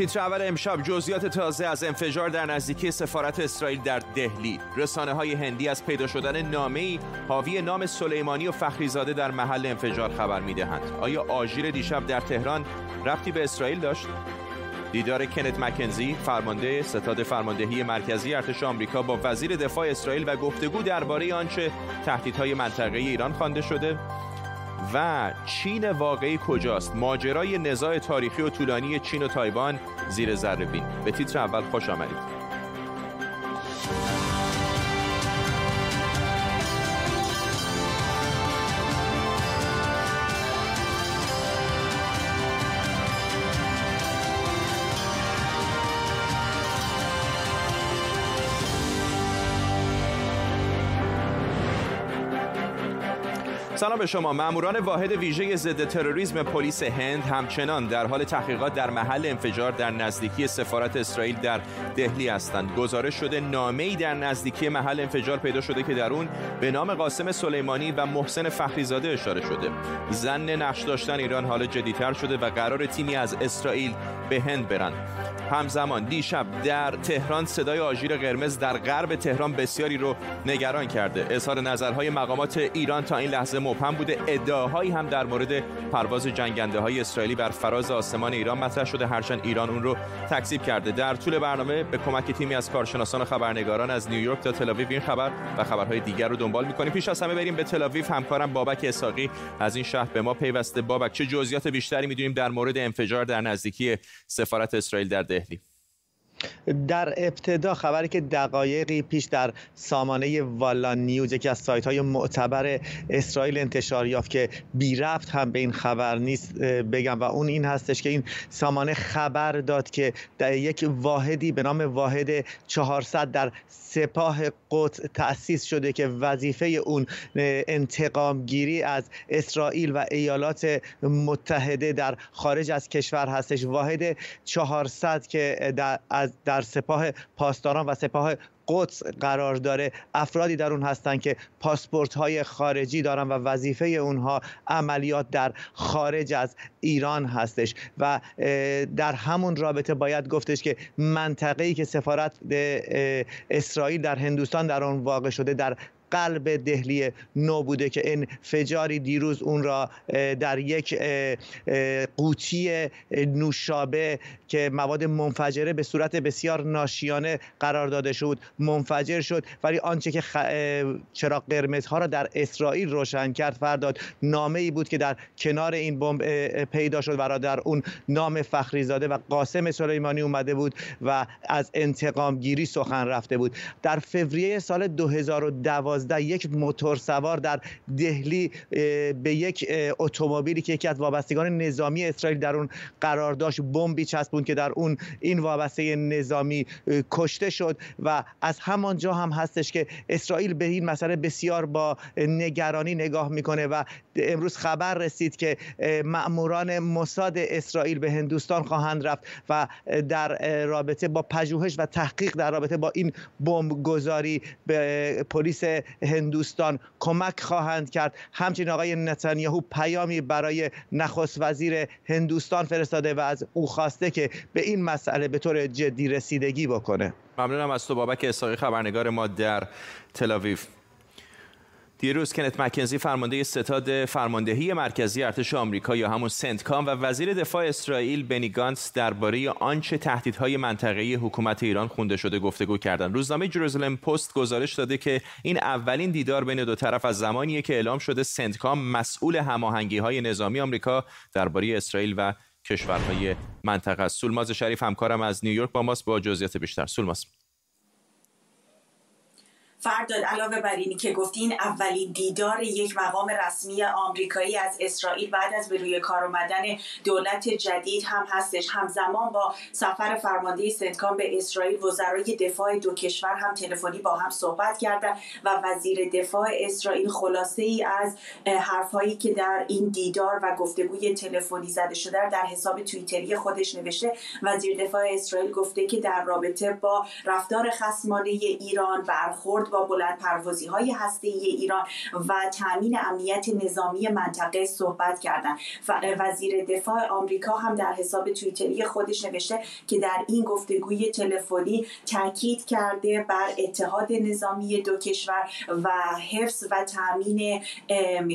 تیتر اول امشب جزئیات تازه از انفجار در نزدیکی سفارت اسرائیل در دهلی. رسانه های هندی از پیدا شدن نامه حاوی نام سلیمانی و فخریزاده در محل انفجار خبر می‌دهند. آیا آژیر دیشب در تهران ربطی به اسرائیل داشت؟ دیدار کنت مکنزی فرمانده ستاد فرماندهی مرکزی ارتش آمریکا با وزیر دفاع اسرائیل و گفتگو درباره آنچه تهدیدهای منطقه ایران خوانده شده. و چین واقعی کجاست؟ ماجرای نزاع تاریخی و طولانی چین و تایوان زیر ذره بین. به تیتر اول خوش آمدید. سلام به شما. ماموران واحد ویژه ضد تروریسم پلیس هند همچنان در حال تحقیقات در محل انفجار در نزدیکی سفارت اسرائیل در دهلی هستند. گزارش شده نامه‌ای در نزدیکی محل انفجار پیدا شده که در اون به نام قاسم سلیمانی و محسن فخریزاده اشاره شده. زن نقش داشتن ایران حالا جدیتر شده و قرار تیمی از اسرائیل به هند برند همزمان دیشب در تهران صدای آژیر قرمز در غرب تهران بسیاری رو نگران کرده. اظهار نظرهای مقامات ایران تا این لحظه مبهم بوده. ادعاهایی هم در مورد پرواز جنگنده های اسرائیلی بر فراز آسمان ایران مطرح شده. هرچند ایران اون رو تکذیب کرده. در طول برنامه به کمک تیمی از کارشناسان و خبرنگاران از نیویورک تا تل این خبر و خبرهای دیگر رو دنبال می‌کنیم. پیش از همه بریم به تل همکارم بابک اساقی از این شهر به ما پیوسته. بابک چه جزئیات بیشتری می‌دونیم در مورد انفجار در نزدیکی سفارت اسرائیل در دهلی. در ابتدا خبری که دقایقی پیش در سامانه والا نیوز یکی از سایت های معتبر اسرائیل انتشار یافت که بی رفت هم به این خبر نیست بگم و اون این هستش که این سامانه خبر داد که در یک واحدی به نام واحد 400 در سپاه قدس تأسیس شده که وظیفه اون انتقام گیری از اسرائیل و ایالات متحده در خارج از کشور هستش. واحد 400 که در, در سپاه پاسداران و سپاه قدس قرار داره. افرادی در اون هستن که پاسپورت های خارجی دارن و وظیفه اونها عملیات در خارج از ایران هستش. و در همون رابطه باید گفتش که منطقه‌ای که سفارت اسرائیل در هندوستان در آن واقع شده در قلب دهلی نو بوده که انفجاری دیروز اون را در یک قوطی نوشابه که مواد منفجره به صورت بسیار ناشیانه قرار داده شد منفجر شد. ولی آنچه که چراغ قرمز ها را در اسرائیل روشن کرد فرداد نامه ای بود که در کنار این بمب پیدا شد و در اون نام فخریزاده و قاسم سلیمانی اومده بود و از انتقام گیری سخن رفته بود. در فوریه سال 2012 یک موتور سوار در دهلی به یک اتومبیلی که یکی از وابستگان نظامی اسرائیل در اون قرار داشت بمبی چسبوند که در اون این وابسته نظامی کشته شد و از همانجا هم هستش که اسرائیل به این مسئله بسیار با نگرانی نگاه می‌کنه و امروز خبر رسید که مأموران موساد اسرائیل به هندوستان خواهند رفت و در رابطه با پژوهش و تحقیق در رابطه با این بمب گذاری به پلیس هندوستان کمک خواهند کرد. همچنین آقای نتانیاهو پیامی برای نخست وزیر هندوستان فرستاده و از او خواسته که به این مسئله به طور جدی رسیدگی بکنه. ممنونم از تو بابک اساقی خبرنگار ما در تلاویف دیروز کنت مکنزی فرمانده ستاد فرماندهی مرکزی ارتش آمریکا یا همون سنتکام و وزیر دفاع اسرائیل بنی گانتس درباره آنچه تهدیدهای منطقه‌ای حکومت ایران خونده شده گفتگو کردند. روزنامه جروزلم پست گزارش داده که این اولین دیدار بین دو طرف از زمانیه که اعلام شده سنتکام مسئول هماهنگی‌های نظامی آمریکا درباره اسرائیل و کشورهای منطقه است. سولماز شریف همکارم از نیویورک با ماست با جزئیات بیشتر. سولماز فرداد علاوه بر اینی که گفتین اولین دیدار یک مقام رسمی آمریکایی از اسرائیل بعد از به روی کار آمدن دولت جدید هم هستش. همزمان با سفر فرمانده سنتکام به اسرائیل وزرای دفاع دو کشور هم تلفنی با هم صحبت کردن و وزیر دفاع اسرائیل خلاصه ای از حرفهایی که در این دیدار و گفتگوی تلفنی زده شده در حساب توییتری خودش نوشته. وزیر دفاع اسرائیل گفته که در رابطه با رفتار خصمانه ایران برخورد با بلند پروازی های هسته ای ایران و تامین امنیت نظامی منطقه صحبت کردند. وزیر دفاع آمریکا هم در حساب توییتری خودش نوشته که در این گفتگوی تلفنی تاکید کرده بر اتحاد نظامی دو کشور و حفظ و تامین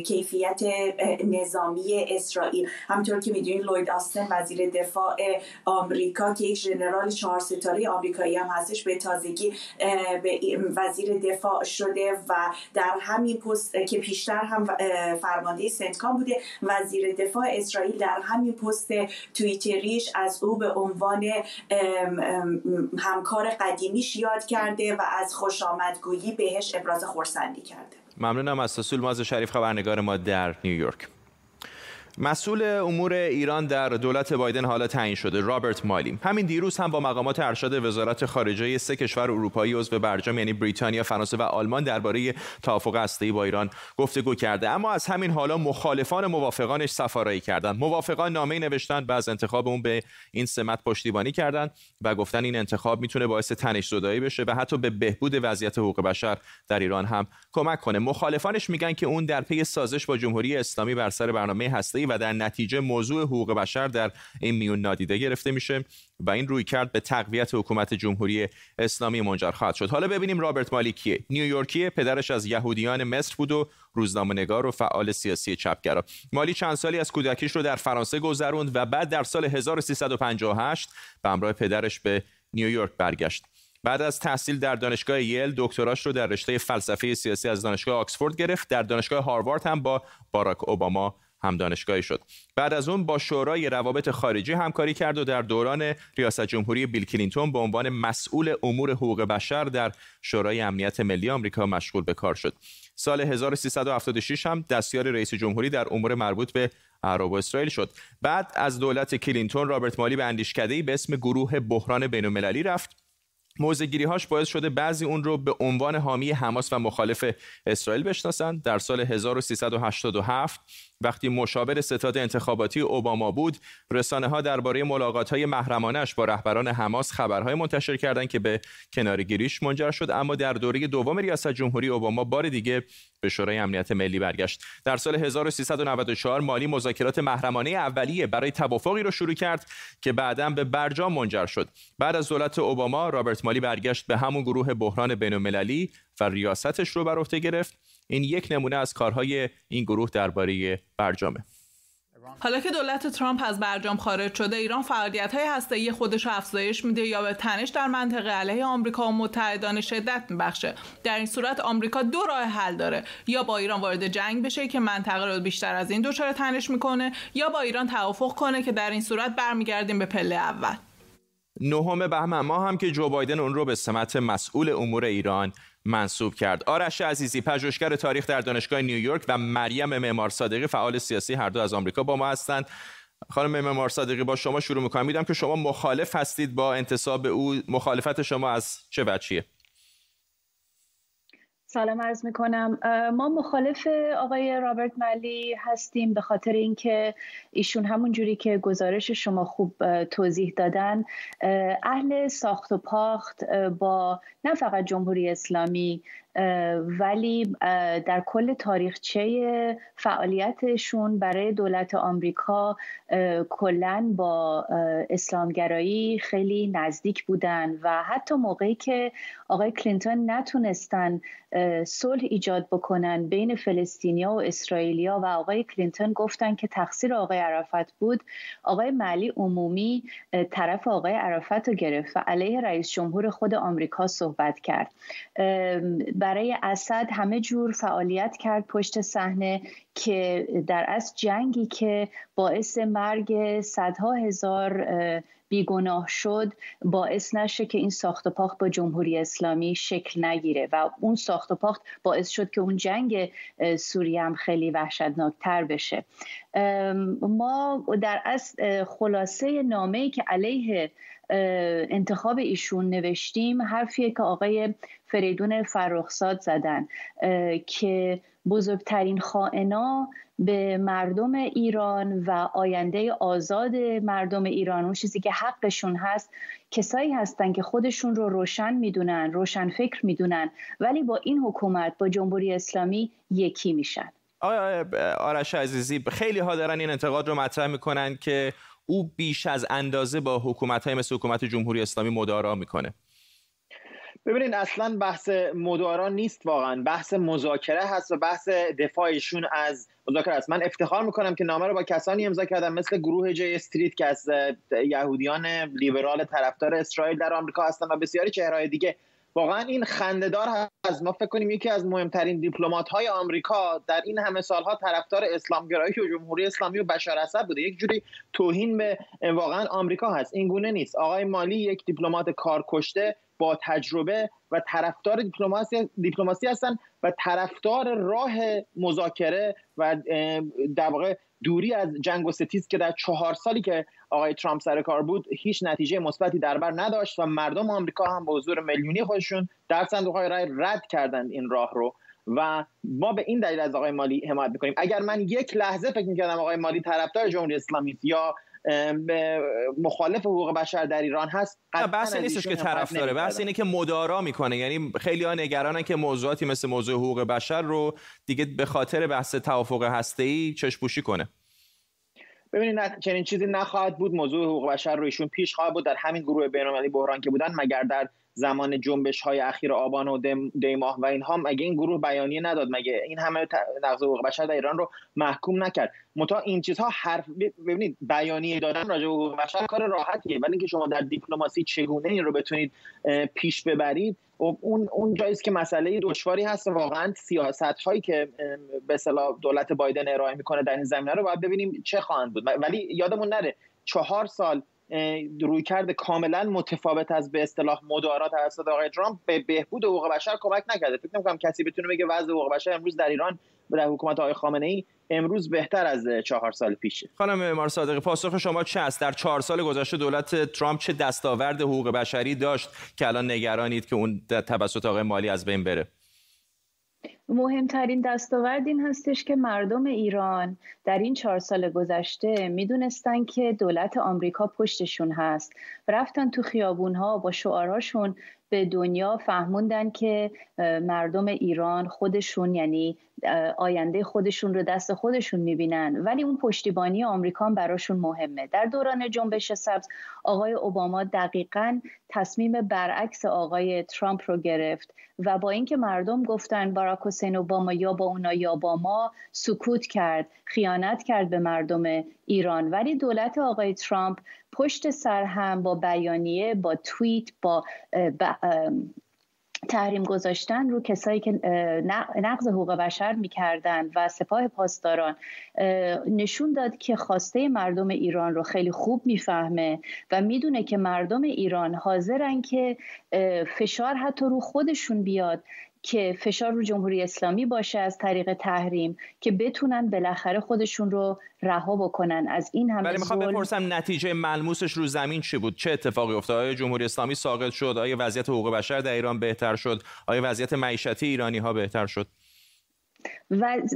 کیفیت نظامی اسرائیل. همطور که می‌دونید لوید آستن وزیر دفاع آمریکا که یک ژنرال چهار ستاره آمریکایی هم هستش به تازگی به وزیر دفاع شده و در همین پست که پیشتر هم فرمانده سنتکام بوده وزیر دفاع اسرائیل در همین پست توییتریش از او به عنوان همکار قدیمیش یاد کرده و از خوش آمدگویی بهش ابراز خورسندی کرده. ممنونم از تسول ماز شریف خبرنگار ما در نیویورک. مسئول امور ایران در دولت بایدن حالا تعیین شده رابرت مالی همین دیروز هم با مقامات ارشد وزارت خارجه سه کشور اروپایی عضو برجام یعنی بریتانیا فرانسه و آلمان درباره توافق هسته‌ای با ایران گفتگو کرده. اما از همین حالا مخالفان موافقانش سفارایی کردند. موافقان نامه نوشتن و از انتخاب اون به این سمت پشتیبانی کردند و گفتن این انتخاب می‌تونه باعث تنش زدایی بشه و حتی به بهبود وضعیت حقوق بشر در ایران هم کمک کنه. مخالفانش میگن که اون در پی سازش با جمهوری اسلامی بر سر برنامه هسته‌ای و در نتیجه موضوع حقوق بشر در این میون نادیده گرفته میشه و این روی کرد به تقویت حکومت جمهوری اسلامی منجر خواهد شد. حالا ببینیم رابرت مالی کیه. نیویورکیه پدرش از یهودیان مصر بود و روزنامه‌نگار و فعال سیاسی چپگرا. مالی چند سالی از کودکیش رو در فرانسه گذروند و بعد در سال 1358 به همراه پدرش به نیویورک برگشت. بعد از تحصیل در دانشگاه یل دکتراش رو در رشته فلسفه سیاسی از دانشگاه آکسفورد گرفت. در دانشگاه هاروارد هم با باراک اوباما هم دانشگاهی شد. بعد از اون با شورای روابط خارجی همکاری کرد و در دوران ریاست جمهوری بیل کلینتون به عنوان مسئول امور حقوق بشر در شورای امنیت ملی آمریکا مشغول به کار شد. سال 1376 هم دستیار رئیس جمهوری در امور مربوط به عرب و اسرائیل شد. بعد از دولت کلینتون رابرت مالی به اندیشکده‌ای به اسم گروه بحران بین‌المللی رفت. موزگیری هاش باعث شده بعضی اون رو به عنوان حامی حماس و مخالف اسرائیل بشناسند. در سال 1387 وقتی مشاور ستاد انتخاباتی اوباما بود رسانه ها درباره ملاقات های محرمانش با رهبران حماس خبرهای منتشر کردند که به کنارگیریش منجر شد اما در دوره دوم ریاست جمهوری اوباما بار دیگه به شورای امنیت ملی برگشت. در سال 1394 مالی مذاکرات محرمانه اولیه برای توافقی را شروع کرد که بعدا به برجام منجر شد. بعد از دولت اوباما رابرت مالی برگشت به همون گروه بحران بین‌المللی و ریاستش رو بر عهده گرفت. این یک نمونه از کارهای این گروه درباره برجامه. حالا که دولت ترامپ از برجام خارج شده ایران فعالیت های هسته‌ای خودش رو افزایش میده یا به تنش در منطقه علیه آمریکا و متحدان شدت میبخشه. در این صورت آمریکا دو راه حل داره. یا با ایران وارد جنگ بشه که منطقه رو بیشتر از این دچار تنش می‌کنه یا با ایران توافق کنه که در این صورت برمیگردیم به پله اول. نهم بهمن ما هم که جو بایدن اون رو به سمت مسئول امور ایران منصوب کرد. آرش عزیزی پژوهشگر تاریخ در دانشگاه نیویورک و مریم معمار صادقی فعال سیاسی هر دو از آمریکا با ما هستند. خانم معمار صادقی با شما شروع می‌کنم. میدم که شما مخالف هستید با انتصاب او. مخالفت شما از چه وجهیه؟ سلام عرض می کنم ما مخالف آقای رابرت ملی هستیم به خاطر اینکه ایشون همون جوری که گزارش شما خوب توضیح دادن اهل ساخت و پاخت با نه فقط جمهوری اسلامی ولی در کل تاریخچه فعالیتشون برای دولت آمریکا کلا با اسلامگرایی خیلی نزدیک بودن و حتی موقعی که آقای کلینتون نتونستن صلح ایجاد بکنن بین فلسطینیا و اسرائیلیا و آقای کلینتون گفتن که تقصیر آقای عرفت بود آقای ملی عمومی طرف آقای عرفت رو گرفت و علیه رئیس جمهور خود آمریکا صحبت کرد. برای اسد همه جور فعالیت کرد پشت صحنه که در از جنگی که باعث مرگ صدها هزار بیگناه شد باعث نشه که این ساخت و پاخت با جمهوری اسلامی شکل نگیره و اون ساخت و پاخت باعث شد که اون جنگ سوریه هم خیلی وحشتناکتر بشه. ما در از خلاصه نامه که علیه انتخاب ایشون نوشتیم حرفیه که آقای فریدون فرخزاد زدن که بزرگترین خائنا به مردم ایران و آینده آزاد مردم ایران اون چیزی که حقشون هست کسایی هستن که خودشون رو روشن می‌دونن روشن فکر می‌دونن ولی با این حکومت با جمهوری اسلامی یکی میشن. آیا آرش عزیزی خیلی ها دارن این انتقاد رو مطرح می‌کنن که او بیش از اندازه با حکومت های مثل حکومت جمهوری اسلامی مدارا می‌کنه. ببینید اصلا بحث مدارا نیست واقعا. بحث مذاکره هست و بحث دفاعشون از مذاکره است. من افتخار می‌کنم که نامه رو با کسانی امضا کردم مثل گروه جی استریت که از یهودیان لیبرال طرفدار اسرائیل در آمریکا هستن و بسیاری چهرهای دیگه. واقعا این خندهدار هست. ما فکر کنیم یکی از مهمترین دیپلمات های آمریکا در این همه سالها طرفدار اسلامگرایی و جمهوری اسلامی و بشار اسد بوده. یک جوری توهین به واقعا آمریکا هست. این گونه نیست. آقای مالی یک دیپلمات کارکشته با تجربه و طرفدار دیپلماسی دیپلماسی هستن و طرفدار راه مذاکره و در واقع دوری از جنگ و ستیز که در چهار سالی که آقای ترامپ سر کار بود هیچ نتیجه مثبتی در بر نداشت و مردم آمریکا هم به حضور میلیونی خودشون در صندوق های رای رد کردند این راه رو. و ما به این دلیل از آقای مالی حمایت می‌کنیم. اگر من یک لحظه فکر می‌کردم آقای مالی طرفدار جمهوری اسلامی یا مخالف حقوق بشر در ایران هست. بحث نیستش که طرف داره بحث اینه که مدارا می‌کنه. یعنی خیلی ها نگرانن که موضوعاتی مثل موضوع حقوق بشر رو دیگه به خاطر بحث توافق هسته‌ای چشپوشی کنه. ببینید چنین چیزی نخواهد بود. موضوع حقوق بشر رو ایشون پیش خواهد بود. در همین گروه بین‌المللی بحران که بودن مگر در زمان جنبش های اخیر آبان و دیماه و اینها مگه این گروه بیانیه نداد؟ مگه این همه نقض حقوق بشر در ایران رو محکوم نکرد؟ متا این چیزها حرف ببینید بیانیه دادن راجع به حقوق بشر کار راحتیه ولی اینکه شما در دیپلماسی چگونه این رو بتونید پیش ببرید اون اون جایی که مسئله دشواری هست واقعا سیاست هایی که به اصطلاح دولت بایدن ارائه می‌کنه در این زمینه رو باید ببینیم چه خواهند بود. ولی یادمون نره چهار سال روی کرده کاملا متفاوت از به اصطلاح مدارات توسط آقای ترامپ. به بهبود حقوق بشر کمک نکرده. فکر نمی‌کنم کسی بتونه بگه وضع حقوق بشر امروز در ایران در حکومت آقای خامنه ای امروز بهتر از چهار سال پیشه خانم معمار صادقی پاسخ شما چه است؟ در چهار سال گذشته دولت ترامپ چه دستاورد حقوق بشری داشت که الان نگرانید که اون توسط آقای مالی از بین بره؟ مهمترین دستاورد این هستش که مردم ایران در این چهار سال گذشته می‌دونستن که دولت آمریکا پشتشون هست. رفتن تو خیابون ها با شعارهاشون به دنیا فهموندن که مردم ایران خودشون یعنی آینده خودشون رو دست خودشون می‌بینن. ولی اون پشتیبانی آمریکا براشون مهمه. در دوران جنبش سبز آقای اوباما دقیقا تصمیم برعکس آقای ترامپ رو گرفت و با اینکه مردم گفتن باراک حسین اوباما یا با اونا یا با ما سکوت کرد خیانت کرد به مردم ایران. ولی دولت آقای ترامپ پشت سر هم با بیانیه با توییت با تحریم گذاشتن رو کسایی که نقض حقوق بشر می‌کردن و سپاه پاسداران نشون داد که خواسته مردم ایران رو خیلی خوب می‌فهمه و می‌دونه که مردم ایران حاضرن که فشار حتی رو خودشون بیاد. که فشار رو جمهوری اسلامی باشه از طریق تحریم که بتونن بالاخره خودشون رو رها بکنن. از این همه ولی می‌خوام بپرسم نتیجه ملموسش رو زمین چی بود؟ چه اتفاقی افتاد؟ آیا جمهوری اسلامی ساقط شد؟ آیا وضعیت حقوق بشر در ایران بهتر شد؟ آیا وضعیت معیشتی ایرانی ها بهتر شد؟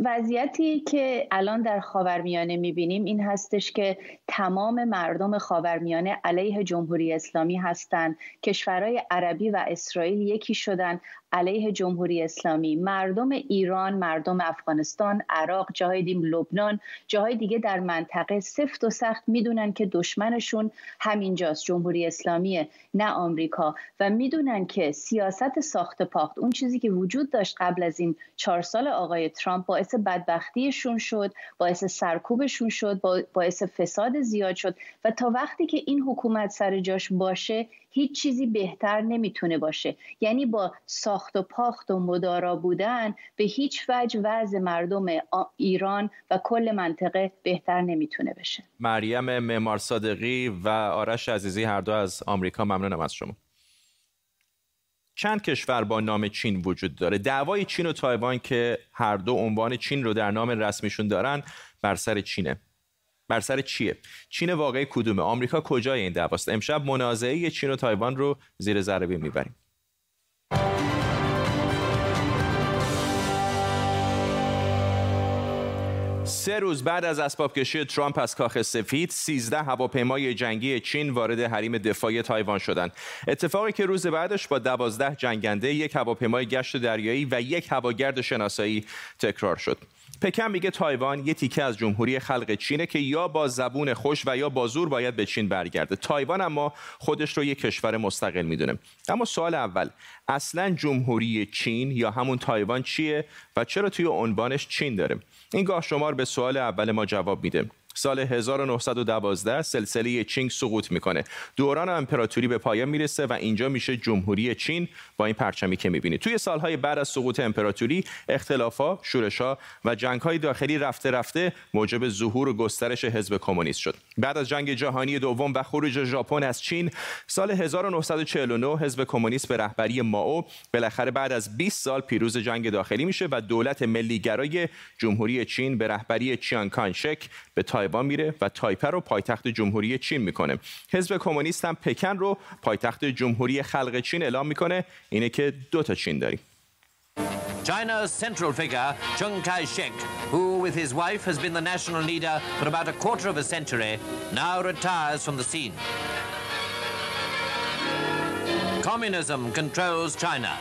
وضعیتی که الان در خاورمیانه می‌بینیم این هستش که تمام مردم خاورمیانه علیه جمهوری اسلامی هستند کشورهای عربی و اسرائیل یکی شدن. علیه جمهوری اسلامی. مردم ایران مردم افغانستان عراق جاهای دیم لبنان جاهای دیگه در منطقه سفت و سخت می‌دونن که دشمنشون همینجاست. جمهوری اسلامی نه آمریکا. و می‌دونن که سیاست ساخت پاخت اون چیزی که وجود داشت قبل از این چهار سال آقای ترامپ باعث بدبختیشون شد باعث سرکوبشون شد باعث فساد زیاد شد. و تا وقتی که این حکومت سر جاش باشه هیچ چیزی بهتر نمی‌تونه باشه. یعنی با و پاخت و مدارا بودن به هیچ وجه وضع مردم ایران و کل منطقه بهتر نمی‌تونه بشه. مریم معمار صادقی و آرش عزیزی هر دو از آمریکا ممنونم از شما. چند کشور با نام چین وجود داره؟ دعوای چین و تایوان که هر دو عنوان چین رو در نام رسمیشون دارن بر سر چینه. بر سر چیه؟ چین واقعی کدومه؟ آمریکا کجای این دعواست؟ امشب منازعه چین و تایوان رو زیر ذره می‌بریم. سه روز بعد از اسباب کشی ترامپ از کاخ سفید 13 هواپیمای جنگی چین وارد حریم دفاعی تایوان شدند. اتفاقی که روز بعدش با 12 جنگنده یک هواپیمای گشت دریایی و یک هواگرد شناسایی تکرار شد. پکن میگه تایوان یه تیکه از جمهوری خلق چینه که یا با زبون خوش و یا با زور باید به چین برگرده. تایوان اما خودش رو یک کشور مستقل می‌دونه. اما سوال اول اصلا جمهوری چین یا همون تایوان چیه و چرا توی عنوانش چین داره؟ این گاه شمار به سوال اول ما جواب میده. سال 1912 سلسله چینگ سقوط می‌کنه. دوران امپراتوری به پایان می‌رسه و اینجا میشه جمهوری چین با این پرچمی که می‌بینید توی سالهای بعد از سقوط امپراتوری اختلافا شورشا و جنگهای داخلی رفته رفته موجب ظهور و گسترش حزب کمونیست شد. بعد از جنگ جهانی دوم و خروج ژاپن از چین سال 1949 حزب کمونیست به رهبری ماو بالاخره بعد از 20 سال پیروز جنگ داخلی میشه و دولت ملیگرای جمهوری چین به رهبری چیان کانشک به تایوان میره و تایپه رو پایتخت جمهوری چین می‌کنه حزب کمونیست هم پکن رو پایتخت جمهوری خلق چین اعلام می‌کنه اینه که دو تا چین داریم China's central figure, Chiang Kai-shek, who with his wife has been the national leader for about a quarter of a century, now retires from the scene. Communism controls China.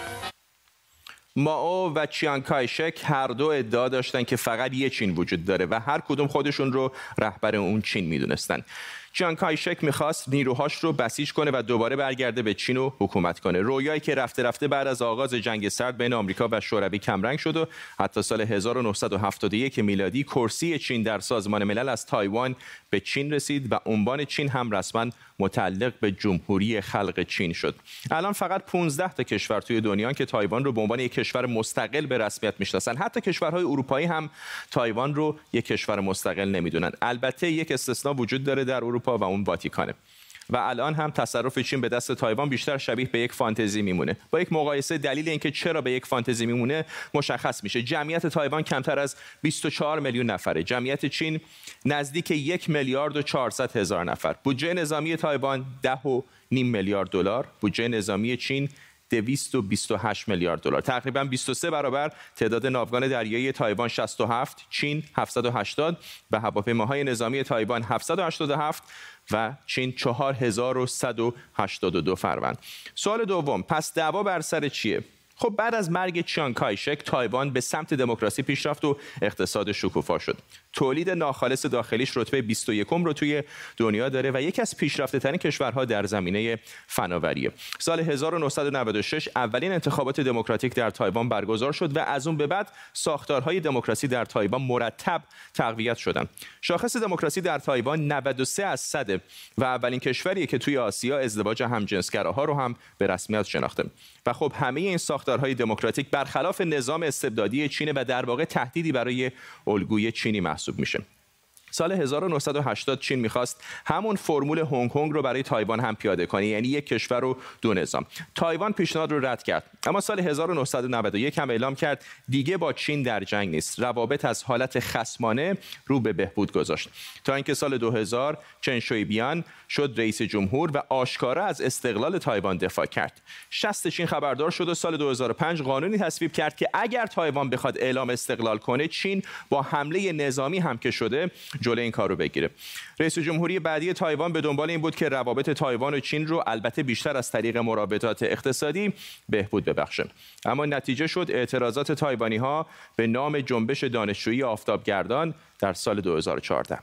ماو و چیان کایشک هر دو ادعا داشتن که فقط یه چین وجود داره و هر کدوم خودشون رو رهبر اون چین می‌دونستن. چیانگ کایشک می‌خواست نیروهاش رو بسیج کنه و دوباره برگرده به چین و حکومت کنه. رویایی که رفته رفته بعد از آغاز جنگ سرد بین آمریکا و شوروی کمرنگ شد و حتی سال 1971 میلادی کرسی چین در سازمان ملل از تایوان به چین رسید و عنوان چین هم رسما متعلق به جمهوری خلق چین شد. الان فقط 15 تا کشور توی دنیا که تایوان رو به عنوان یک کشور مستقل به رسمیت می‌شناسن. حتی کشورهای اروپایی هم تایوان رو یک کشور مستقل نمی‌دونن. البته یک استثنا وجود داره در اروپا و اون واتیکانه. و الان هم تصرف چین به دست تایوان بیشتر شبیه به یک فانتزی میمونه. با یک مقایسه دلیل اینکه چرا به یک فانتزی میمونه مشخص میشه. جمعیت تایوان کمتر از 24 میلیون نفره. جمعیت چین نزدیک یک میلیارد و 400 هزار نفر. بودجه نظامی تایوان ده و نیم میلیارد دلار. بودجه نظامی چین 228 میلیارد دلار. تقریبا 23 برابر تعداد ناوگان دریایی تایوان 67 چین 780 و هواپیماهای نظامی تایوان 787 و چین 4182 فروند. سوال دوم پس دعوا بر سر چیه؟ خب بعد از مرگ چیانگ کایشک تایوان به سمت دموکراسی پیش رفت و اقتصاد شکوفا شد. تولید ناخالص داخلیش رتبه 21 رو توی دنیا داره و یکی از پیشرفته ترین کشورها در زمینه فناوریه. سال 1996 اولین انتخابات دموکراتیک در تایوان برگزار شد و از اون به بعد ساختارهای دموکراسی در تایوان مرتب تقویت شدن. شاخص دموکراسی در تایوان 93 از 100 و اولین کشوریه که توی آسیا ازدواج همجنسگراها رو هم به رسمیت شناخته. و خب همه این ساختارهای دموکراتیک برخلاف نظام استبدادی چین و در واقع تهدیدی برای الگوی چینی محسوب میشه سال 1980 چین می‌خواست همون فرمول هنگ کنگ رو برای تایوان هم پیاده کنه یعنی یک کشور و دو نظام. تایوان پیشنهاد رو رد کرد اما سال 1991 هم اعلام کرد دیگه با چین در جنگ نیست روابط از حالت خسمانه رو به بهبود گذاشت. تا اینکه سال 2000 چن شویبیان شد رئیس جمهور و آشکارا از استقلال تایوان دفاع کرد. شست چین خبردار شد و سال 2005 قانونی تصویب کرد که اگر تایوان بخواد اعلام استقلال کنه چین با حمله نظامی هم که شده جلوی این کار رو بگیره. رئیس جمهوری بعدی تایوان به دنبال این بود که روابط تایوان و چین رو البته بیشتر از طریق مراودات اقتصادی بهبود ببخشه. اما نتیجه شد اعتراضات تایوانی ها به نام جنبش دانشجویی آفتابگردان در سال 2014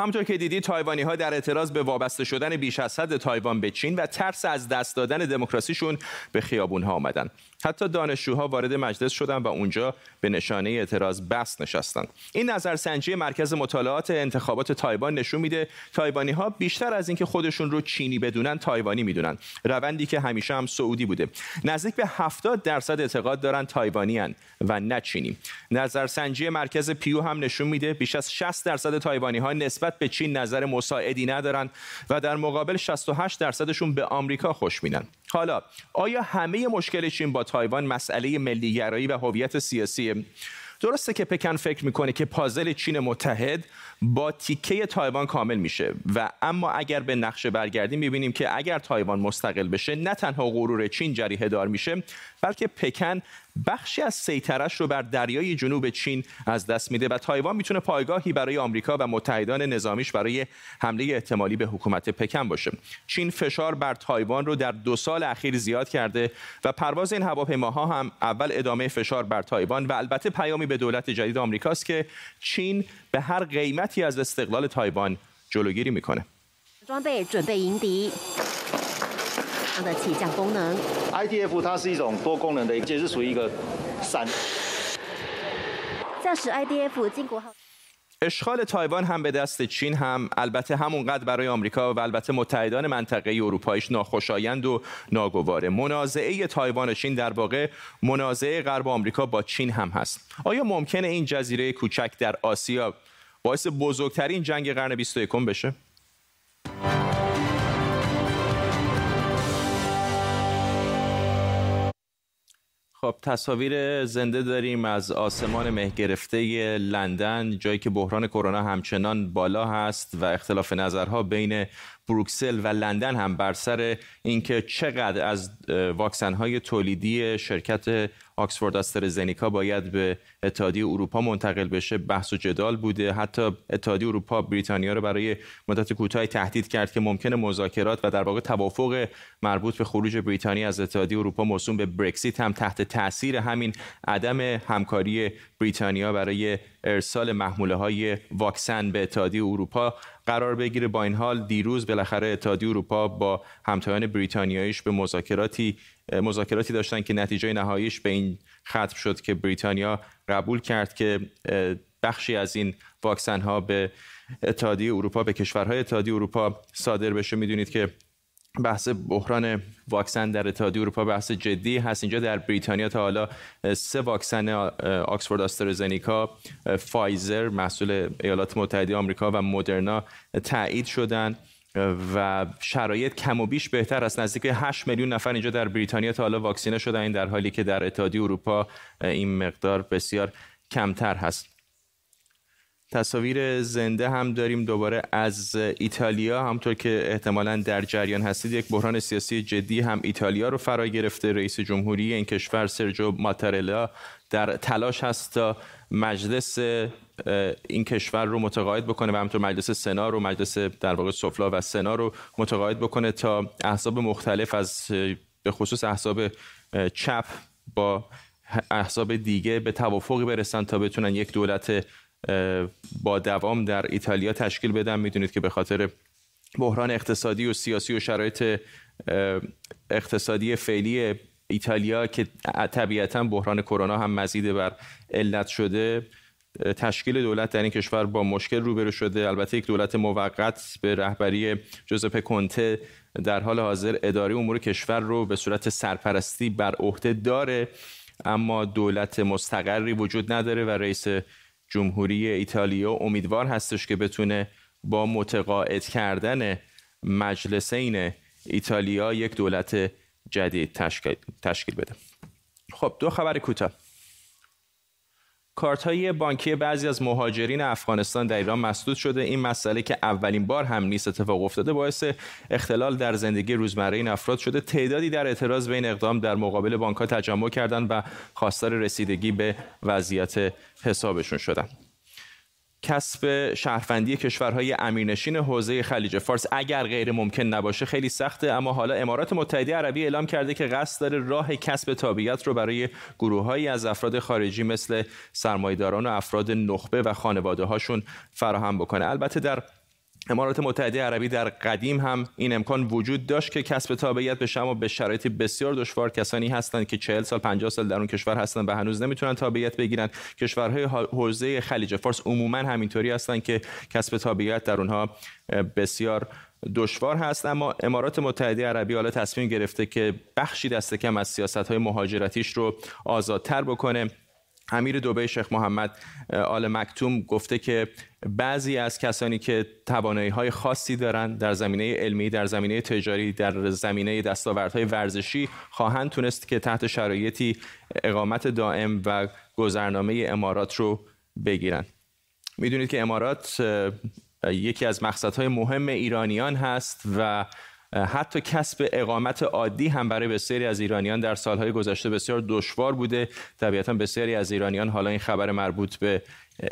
همونطور که دیدید تایوانی ها در اعتراض به وابسته شدن بیش از حد تایوان به چین و ترس از دست دادن دموکراسیشون به خیابون ها آمدن. حتی دانشجوها وارد مجلس شدن و اونجا به نشانه اعتراض بس نشستن. این نظرسنجی مرکز مطالعات انتخابات تایوان نشون میده تایوانی ها بیشتر از اینکه خودشون رو چینی بدونن تایوانی می‌دونن. روندی که همیشه هم سعودی بوده. نزدیک به 70 درصد اعتقاد دارن تایوانی و نه چینی. نظرسنجی مرکز پیو هم نشون میده بیش از 60 درصد تایوانی ها نسبت به چین نظر مساعدی ندارن و در مقابل 68 درصدشون به آمریکا خوشبینن حالا آیا همه مشکل چین با تایوان مسئله ملیگرایی و هویت سیاسی؟ درسته که پکن فکر می‌کنه که پازل چین متحد با تیکه تایوان کامل میشه و اما اگر به نقشه برگردیم می‌بینیم که اگر تایوان مستقل بشه نه تنها غرور چین جریحه دار میشه بلکه پکن بخشی از سیطرش رو بر دریای جنوب چین از دست میده و تایوان می‌تونه پایگاهی برای آمریکا و متحدان نظامیش برای حمله احتمالی به حکومت پکن باشه. چین فشار بر تایوان رو در دو سال اخیر زیاد کرده و پرواز این هواپیماها هم اول ادامه فشار بر تایوان و البته پیامی به دولت جدید آمریکاست که چین به هر قیمتی از استقلال تایوان جلوگیری می‌کنه. 的起降功能。IDF 它是一种多功能的，也是属于一个伞。驾驶 IDF 经过 اشغال تایوان هم به دست چین هم البته همونقدر برای آمریکا و البته متحدان منطقه اروپاییش ناخوشایند و ناگواره منازعه تایوان و چین در واقع منازعه غرب آمریکا با چین هم هست آیا ممکنه این جزیره کوچک در آسیا باعث بزرگترین جنگ قرن 21 بشه خب تصاویر زنده داریم از آسمان مه گرفته لندن جایی که بحران کرونا همچنان بالا هست و اختلاف نظرها بین بروکسل و لندن هم بر سر اینکه چقدر از واکسن های تولیدی شرکت آکسفورد آسترازنیکا باید به اتحادیه اروپا منتقل بشه بحث و جدال بوده. حتی اتحادیه اروپا بریتانیا رو برای مدت کوتاهی تهدید کرد که ممکنه مذاکرات و در واقع توافق مربوط به خروج بریتانیا از اتحادیه اروپا موسوم به برکسیت هم تحت تاثیر همین عدم همکاری بریتانیا برای ارسال محموله های واکسن به اتحادیه اروپا قرار بگیره. با این حال دیروز بالاخره اتحادیه اروپا با همتایان بریتانیاییش به مذاکراتی مذاکراتی داشتن که نتیجه نهاییش به این ختم شد که بریتانیا قبول کرد که بخشی از این واکسن ها به اتحادیه اروپا به کشورهای اتحادیه اروپا صادر بشه. می‌دونید که بحث بحران واکسن در اتحادیه اروپا بحث جدی هست. اینجا در بریتانیا تا حالا سه واکسن آکسفورد آسترازنیکا فایزر محصول ایالات متحده آمریکا و مدرنا تایید شدند و شرایط کم و بیش بهتر است. نزدیک 8 میلیون نفر اینجا در بریتانیا تا حالا واکسینه شدن در حالی که در اتحادیه اروپا این مقدار بسیار کمتر هست. تصاویر زنده هم داریم دوباره از ایتالیا همطور که احتمالا در جریان هستید یک بحران سیاسی جدی هم ایتالیا رو فرا گرفته. رئیس جمهوری این کشور سرجو ماتارلا در تلاش هست تا مجلس این کشور رو متقاعد بکنه و همطور مجلس سنا رو مجلس در واقع سفلا و سنا رو متقاعد بکنه تا احزاب مختلف از به خصوص احزاب چپ با احزاب دیگه به توافقی برسن تا بتونن یک دولت با دوام در ایتالیا تشکیل بدن می‌دونید که به خاطر بحران اقتصادی و سیاسی و شرایط اقتصادی فعلی ایتالیا که طبیعتا بحران کرونا هم مزید بر علت شده تشکیل دولت در این کشور با مشکل روبرو شده. البته یک دولت موقت به رهبری جوزپه کنته در حال حاضر اداره امور کشور رو به صورت سرپرستی بر عهده داره اما دولت مستقری وجود نداره و رئیس جمهوری ایتالیا امیدوار هستش که بتونه با متقاعد کردن مجلسین ایتالیا یک دولت جدید تشکیل, بده. خب دو خبر کوتاه. کارت های بانکی بعضی از مهاجرین افغانستان در ایران مسدود شده. این مسئله که اولین بار هم نیست اتفاق افتاده باعث اختلال در زندگی روزمره این افراد شده. تعدادی در اعتراض به این اقدام در مقابل بانک تجمع کردند و خواستار رسیدگی به وضعیت حسابشون شدند. کسب شهروندی کشورهای امیرنشین حوزه خلیج فارس. اگر غیر ممکن نباشه خیلی سخته اما حالا امارات متحده عربی اعلام کرده که قصد داره راه کسب تابعیت رو برای گروههایی از افراد خارجی مثل سرمایداران و افراد نخبه و خانواده هاشون فراهم بکنه. البته در امارات متحده عربی در قدیم هم این امکان وجود داشت که کسب تابعیت بشه اما به شرایط بسیار دشوار کسانی هستند که 40 سال 50 سال در اون کشور هستند و هنوز نمی‌تونن تابعیت بگیرن. کشورهای حوزه خلیج فارس عموما همینطوری هستند که کسب تابعیت در اونها بسیار دشوار هست. اما امارات متحده عربی حالا تصمیم گرفته که بخشی دست کم از سیاست های مهاجرتیش رو آزادتر بکنه. امیر دبی شیخ محمد آل مکتوم گفته که بعضی از کسانی که توانایی های خاصی دارند در زمینه علمی در زمینه تجاری در زمینه دستاوردهای ورزشی خواهند تونست که تحت شرایطی اقامت دائم و گذرنامه امارات رو بگیرند می‌دونید که امارات یکی از مقصدهای مهم ایرانیان هست و حتی کسب اقامت عادی هم برای بسیاری از ایرانیان در سالهای گذشته بسیار دشوار بوده. طبیعتا بسیاری از ایرانیان حالا این خبر مربوط به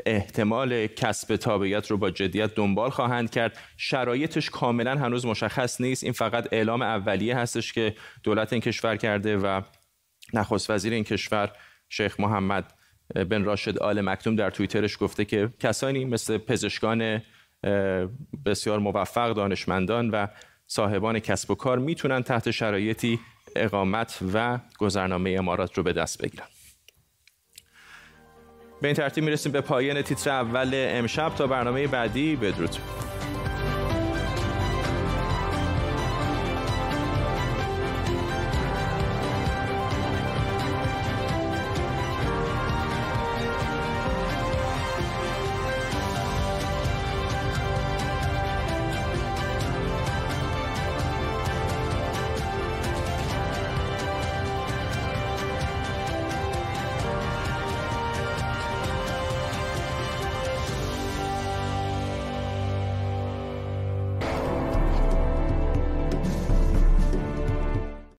احتمال کسب تابعیت رو با جدیت دنبال خواهند کرد. شرایطش کاملا هنوز مشخص نیست. این فقط اعلام اولیه هستش که دولت این کشور کرده و نخست وزیر این کشور شیخ محمد بن راشد آل مکتوم در توییترش گفته که کسانی مثل پزشکان بسیار موفق دانشمندان و صاحبان کسب و کار می‌تونن تحت شرایطی اقامت و گذرنامه امارات رو به دست بگیرن. به این ترتیب می‌رسیم به پایان تیتر اول امشب. تا برنامه بعدی بدرود.